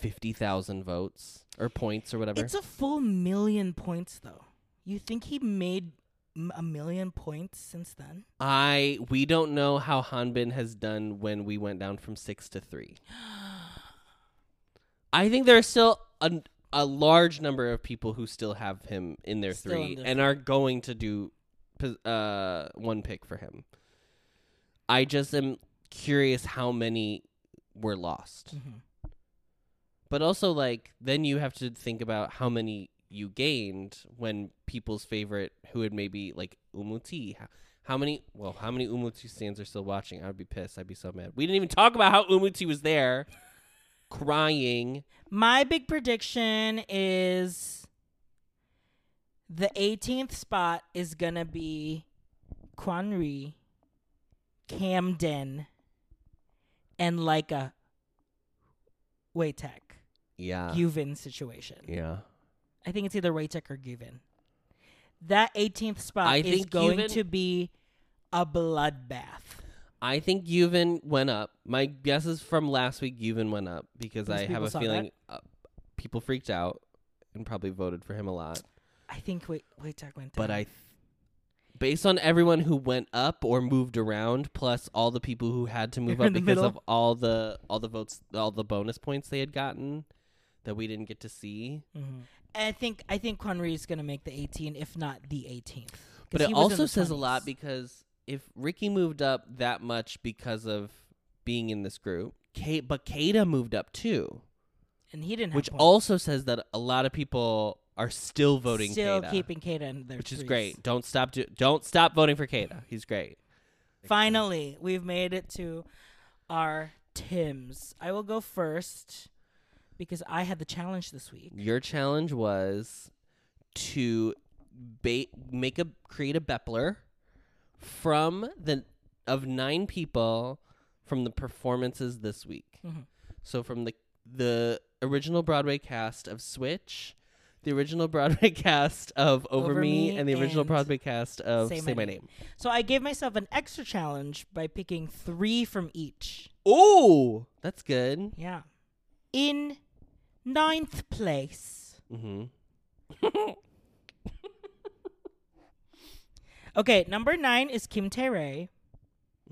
50,000 votes or points or whatever. It's a full million points, though. You think he made a million points since then? I we don't know how Hanbin has done when we went down from 6 to 3. I think there are still a, a large number of people who still have him in their Still 3 in their and are going to do uh one pick for him. I just am curious how many were lost. Mhm. But also, like, then you have to think about how many you gained when people's favorite, who had maybe like Umuti. How, how many? Well, how many Umuti stands are still watching? I would be pissed. I'd be so mad. We didn't even talk about how Umuti was there, crying. My big prediction is the 18th spot is gonna be Quan Ri, Camden, and like a Waytek Yeah, Gyuvin situation. yeah. I think it's either Waytek or Gyuvin. That 18th spot I is think going to be a bloodbath. I think Yuvin went up. My guess is from last week. Yuvin went up because I have people a saw feeling uh, people freaked out and probably voted for him a lot. I think wait wait Tech went But. I, th- based on everyone who went up or moved around, plus all the people who had to move up in the because middle. of all the all the votes, all the bonus points they had gotten that we didn't get to see. Mhm. I think I think Quan Ri is gonna make the 18, if not the 18th. But it he was in also the says a lot because if Ricky moved up that much because of being in this group, Kate, but Kada moved up too, and he didn't which points. also says that a lot of people are still voting still Kada, keeping Kata in their which is great. Don't stop. Do, don't stop voting for Kada. He's great. Finally, we've made it to our Tims. I will go first because I had the challenge this week. Your challenge was to ba- make a create a Bepler from the of nine people from the performances this week. Mhm. So from the the original Broadway cast of Switch, the original Broadway cast of Over, Over Me, Me and the original and Broadway cast of Say Say, My My Name. Name. So I gave myself an extra challenge by picking three from each. Oh, that's good. Yeah. In ninth place. Mm-hmm. Okay, number nine is Kim Tae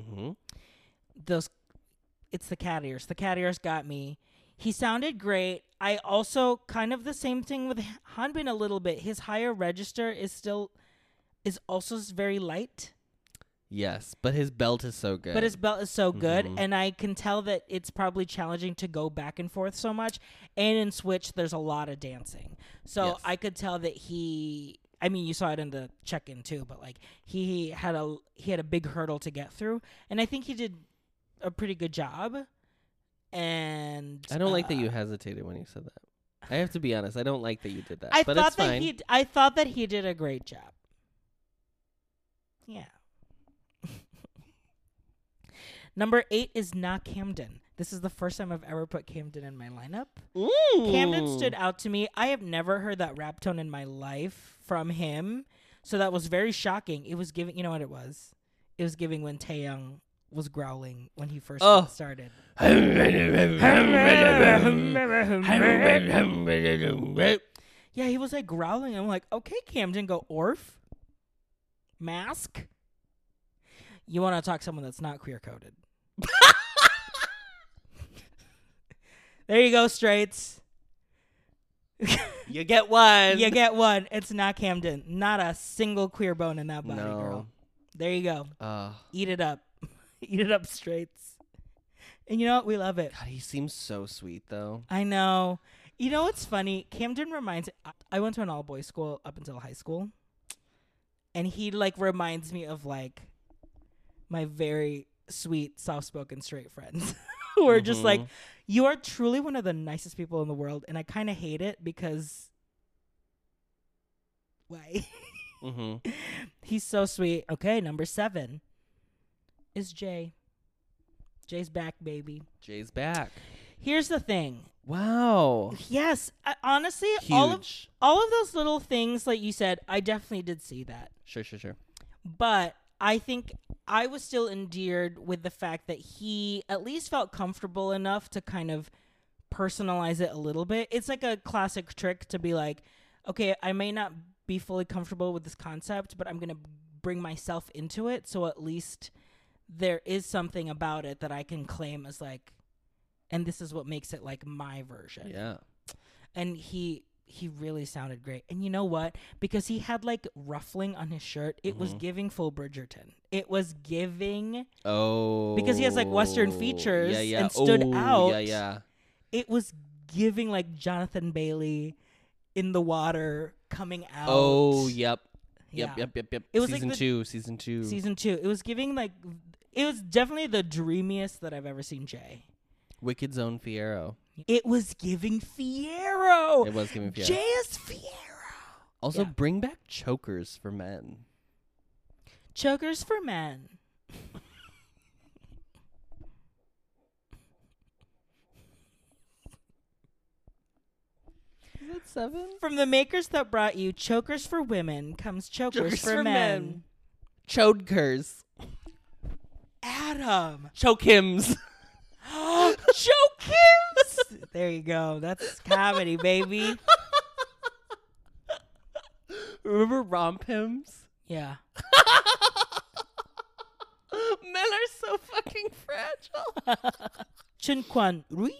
Mm-hmm. those it's the cat ears. The cat ears got me. He sounded great. I also kind of the same thing with Hanbin a little bit. His higher register is still is also very light, Yes, but his belt is so good. but his belt is so good Mhm. and I can tell that it's probably challenging to go back and forth so much. And in Switch there's a lot of dancing. So Yes. I could tell that he I mean you saw it in the check-in too, but like he had a he had a big hurdle to get through and I think he did a pretty good job. And I don't like that uh, you hesitated when you said that. I have to be honest. I don't like that you did that. I but thought it's that fine. he. I thought that he did a great job. Yeah. Number eight is not Camden. This is the first time I've ever put Camden in my lineup. Camden Mm. stood out to me. I have never heard that rap tone in my life from him, so that was very shocking. It was giving. You know what it was? It was giving when Taeyong was growling when he first Oh. started. Yeah, he was like growling. I'm like, okay, Camden, go Orf. Mask. You want to talk someone that's not queer coded. there you go, straights. you get one. you get one. It's not Camden. Not a single queer bone in that body, no. girl. There you go. Uh, Eat it up. Eat it up, straights. And you know what? We love it. God, he seems so sweet though. I know. You know what's funny? Camden reminds I- I went to an all boys school up until high school. And he like reminds me of like my very sweet, soft spoken straight friends. Who are just like, Mhm. You are truly one of the nicest people in the world, and I kinda hate it because why? Mm-hmm. He's so sweet. Okay, number seven is Jay. Jay's back, baby. Jay's back. Here's the thing. Wow. Yes, I, honestly, Huge. all of all of those little things like you said, I definitely did see that. Sure, sure, sure. But I think I was still endeared with the fact that he at least felt comfortable enough to kind of personalize it a little bit. It's like a classic trick to be like, okay, I may not be fully comfortable with this concept, but I'm going to bring myself into it so at least there is something about it that I can claim as like and this is what makes it like my version Yeah. and he he really sounded great. And you know what? Because he had like ruffling on his shirt, it was Mhm. giving full Bridgerton. It was giving Oh. Because he has, like, Western features Yeah, yeah. and stood oh, out. Yeah, yeah. it was giving like Jonathan Bailey in the water coming out. Oh, yep. Yeah. Yep, yep, yep, yep. It was like season the- two. Season two. Season 2. It was giving like it was definitely the dreamiest that I've ever seen Jay. Wicked Zone Fiyero. It was giving Fiyero. It was giving Fiyero. Jay is Fiyero. also, yeah. bring back chokers for men. Chokers for men. Is that seven? From the makers that brought you Chokers for Women comes Chokers, Chokers for, for men. men. Chodkers. Adam. Cho Kim's. Joe Kims. there you go. That's comedy, baby. Remember Rompims? Yeah. Men are so fucking fragile. Chun Kwan Rui.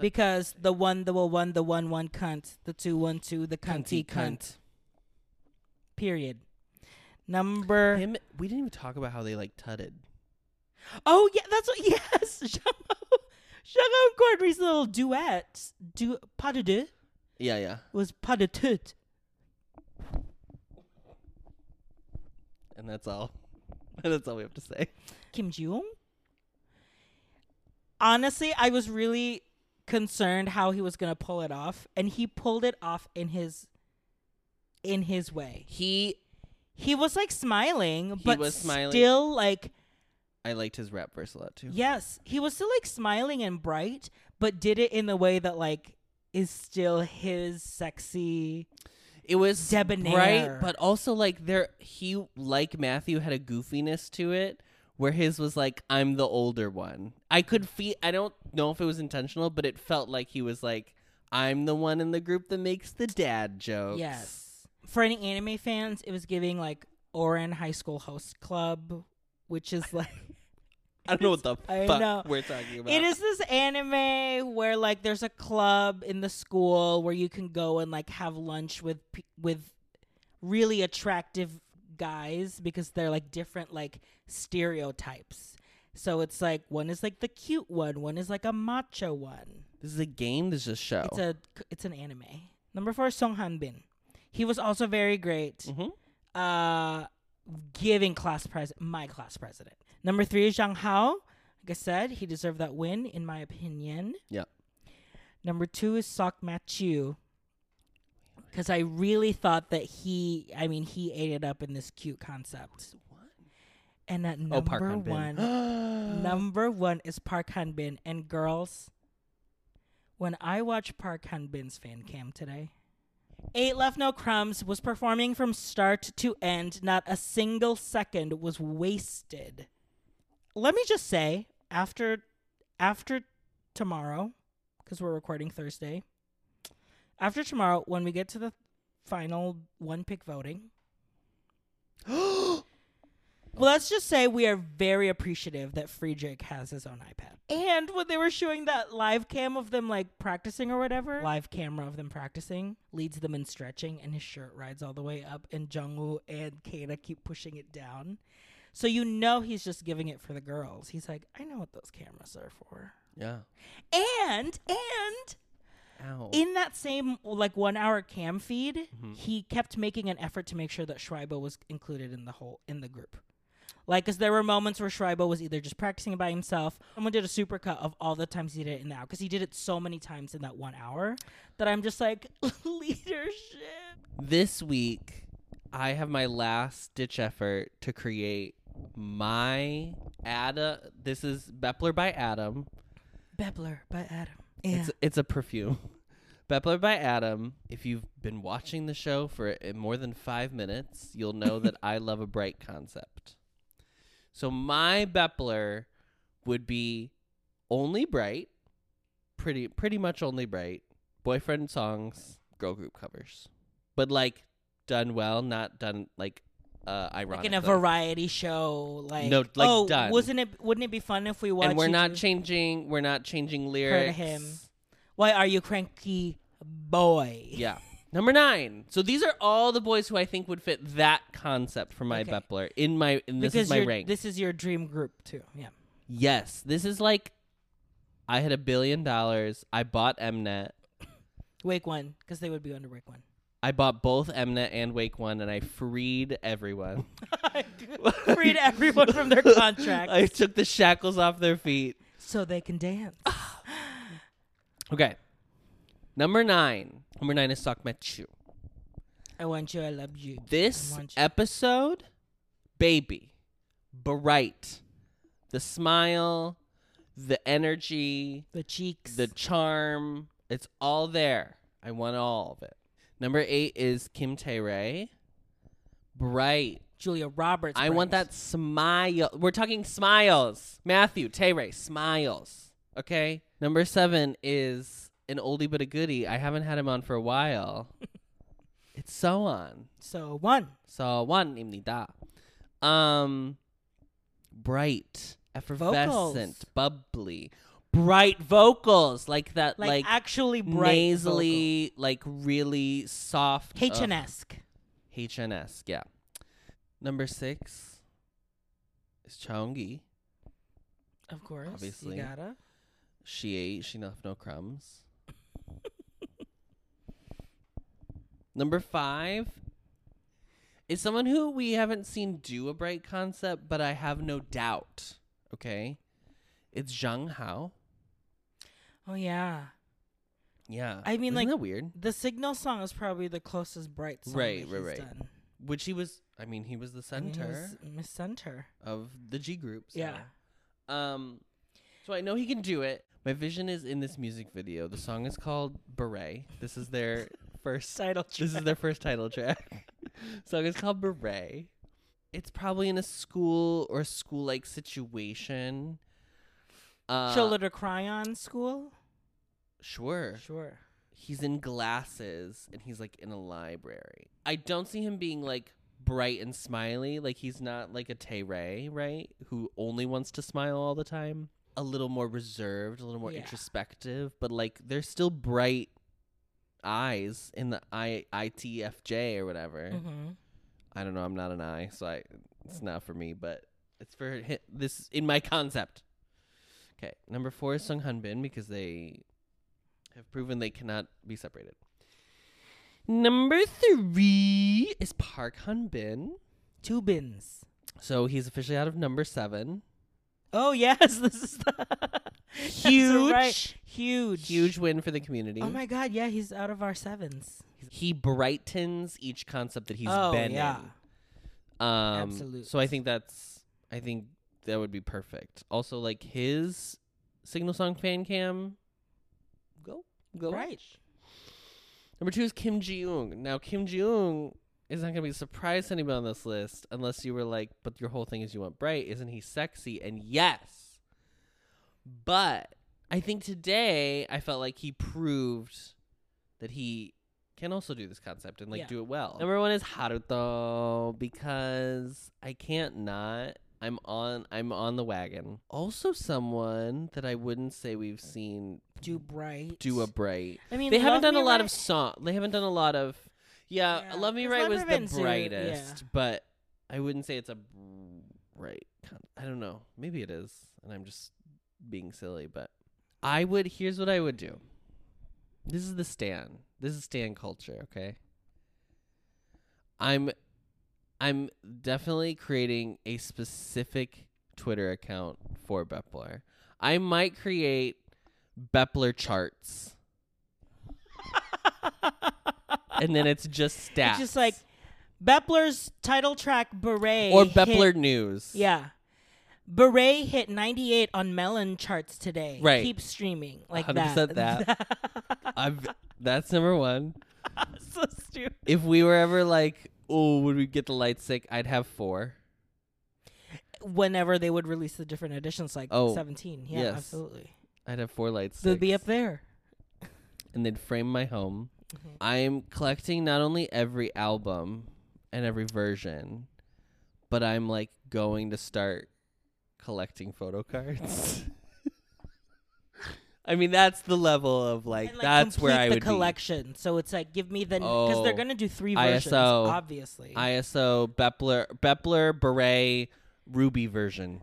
Because the one, the one, the one, one cunt, the two, one, two, the cunty cunt. Period. Number. Him, we didn't even talk about how they like tutted. Oh yeah, that's what. Yes, Zhang Hao and Cordray's little duet, du pas de deux Yeah, yeah. was pas de tout. And that's all. that's all we have to say. Kim Ji-woong. Honestly, I was really concerned how he was gonna pull it off, and he pulled it off in his in his way. He, He was like smiling, but was smiling. still like I liked his rap verse a lot too. yes, he was still like smiling and bright, but did it in the way that like is still his sexy. It was Debonair. bright, but also like there, he like Matthew had a goofiness to it, where his was like I'm the older one. I could feel. I don't know if it was intentional, but it felt like he was like I'm the one in the group that makes the dad jokes. Yes. For any anime fans, it was giving like Ouran High School Host Club, which is like I don't know what the I fuck know. we're talking about. it is this anime where like there's a club in the school where you can go and like have lunch with with really attractive guys because they're like different like stereotypes. So it's like one is like the cute one, one is like a macho one. This is a game. This is a show. It's a it's an anime. Number four, Sung Han Bin. He was also very great. Mhm. Uh, giving class president, my class president. Number three is Zhang Hao. Like I said, he deserved that win, in my opinion. Yeah. Number two is Seok Matthew. Because I really thought that he, I mean, he ate it up in this cute concept. And at number Oh, Bin. one, number one is Park Han Bin. And girls, when I watched Park Han Bin's fan cam today, Ate Left No Crumbs was performing from start to end. Not a single second was wasted. Let me just say, after after tomorrow, because we're recording Thursday, after tomorrow, when we get to the final one pick voting, well, let's just say we are very appreciative that Friedrich has his own iPad. And when they were showing that live cam of them like practicing or whatever, live camera of them practicing leads them in stretching, and his shirt rides all the way up, and Jungwoo and Kana keep pushing it down. So you know he's just giving it for the girls. He's like, I know what those cameras are for. yeah. And and Ow. in that same like one hour cam feed, mm-hmm. he kept making an effort to make sure that Schreiber was included in the whole in the group. Like, cause there were moments where Schreiber was either just practicing by himself. Someone did a supercut of all the times he did it in that, because he did it so many times in that one hour that I'm just like leadership. this week I have my last ditch effort to create my Ada. This is Bepler by Adam. Bepler by Adam. Yeah. It's it's a perfume. Bepler by Adam. If you've been watching the show for uh, more than five minutes, you'll know that I love a bright concept. So my Bepler would be only bright, pretty pretty much only bright. Boyfriend songs, girl group covers, but like done well, not done like uh ironic. like in a variety show, like No, like oh, done. wasn't it? Wouldn't it be fun if we watched? and we're not changing. We're not changing Heard lyrics. of him. Why are you cranky, boy? Yeah. Number nine. So these are all the boys who I think would fit that concept for my Okay. Bepler in my. And this because is my you're- rank. this is your dream group too. Yeah. yes, this is like. I had a billion dollars. I bought Mnet. Wake one, because they would be under Wake one. I bought both Mnet and Wake One, and I freed everyone. Freed everyone from their contracts I took the shackles off their feet. so they can dance. Okay. Number nine. Number nine is Seok Matthew. I want you. I love you. This you. episode, baby, bright, the smile, the energy, The cheeks. the charm, it's all there. I want all of it. Number eight is Kim Tae Rae. Bright, Julia Roberts. I want that smile. We're talking smiles. Matthew, Taerae, smiles. Okay. Number seven is an oldie but a goodie. I haven't had him on for a while. it's so on. So one. So one imnida. Um, bright, effervescent, Vocals. bubbly, bright vocals like that, Like, like, actually bright. nasally, like really soft. Uh, H and esque. HNS, yeah. Number six is Chaungi. Of course. Obviously. You gotta. She ate, she left no crumbs. Number five is someone who we haven't seen do a bright concept, but I have no doubt. Okay, it's Zhang Hao. Oh yeah. Yeah, I mean, Isn't like- that weird? The signal song is probably the closest bright song Right, right, he's right. done. Which he was. I mean, he was the I mean, center Miss Center. of the G group. so- Yeah. Um, so I know he can do it. My vision is in this music video. The song is called Beret. This is their first. Title This is their first title track. song is called Beret. It's probably in a school or school like situation. Uh, Shoulder to Cry on School? Sure. Sure. He's in glasses and he's like in a library. I don't see him being like bright and smiley. Like he's not like a Taerae, right? Who only wants to smile all the time. A little more reserved, a little more Yeah. introspective, but like they're still bright eyes in the I ITFJ or whatever. Mm-hmm. I don't know. I'm not an I, so I it's not for me, but it's for hi- this in my concept. Okay, number four is Sung Hanbin because they have proven they cannot be separated. Number three is Park Hanbin. Two bins. So he's officially out of number seven. Oh yes, this is the Huge, right. Huge. huge win for the community. Oh my god, yeah, he's out of our sevens. He brightens each concept that he's oh been yeah. in. Um, Absolute. So I think that's I think that would be perfect. Also, like his signal song fan cam. Go go Right. watch. Number two is Kim Ji Woong. Now Kim Ji Woong is not gonna be a surprise to anybody on this list unless you were like, but your whole thing is you want bright. Isn't he sexy? And yes, but I think today I felt like he proved that he can also do this concept and like Yeah. do it well. Number one is Haruto because I can't not. I'm on. I'm on the wagon. Also, someone that I wouldn't say we've seen Do bright. do a bright. I mean, They haven't done a lot Right- of song. They haven't done a lot of. Yeah, Yeah, Love Me Right was the brightest, yeah. but I wouldn't say it's a bright. Con- I don't know. Maybe it is, and I'm just being silly. But I would. Here's what I would do. This is the Stan. This is Stan culture. Okay. I'm, I'm definitely creating a specific Twitter account for Bepler. I might create Bepler charts and then it's just stats. It's just like Bepler's title track Beret or hit- Bepler News. Yeah. Beret hit 98 on Melon charts today. Right. Keep streaming like 100% that. I've that's number one. so stupid. If we were ever like, oh, would we get the light sick? I'd have four. Whenever they would release the different editions, like Oh, 17. Yeah, yes. absolutely. I'd have four light sicks. They'd be up there. and they'd frame my home. Mhm. I'm collecting not only every album and every version, but I'm like going to start collecting photo cards. I mean, that's the level of like, like, that's where I the would collection. So it's like give me the because they're Oh. gonna do three versions, ISO. obviously. ISO Bepler Bepler Beret Ruby version,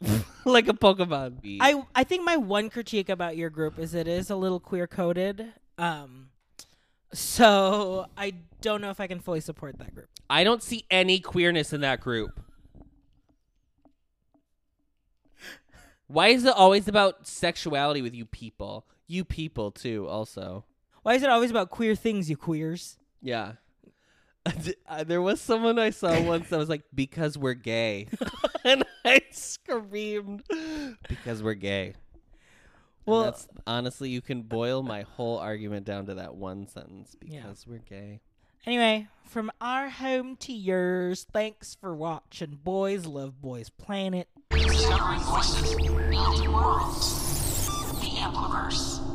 like a Pokemon. I I think my one critique about your group is it is a little queer coded. Um, so I don't know if I can fully support that group. I don't see any queerness in that group. Why is it always about sexuality with you people? You people too, also. Why is it always about queer things, you queers? Yeah. Uh, there was someone I saw once that was like, "Because we're gay," and I screamed, "Because we're gay." Well- honestly, you can boil my whole argument down to that one sentence. Yeah. Because we're gay. Anyway, from our home to yours, thanks for watching Boys Love Boys Planet. Discovering voices, building worlds. The Ampliverse.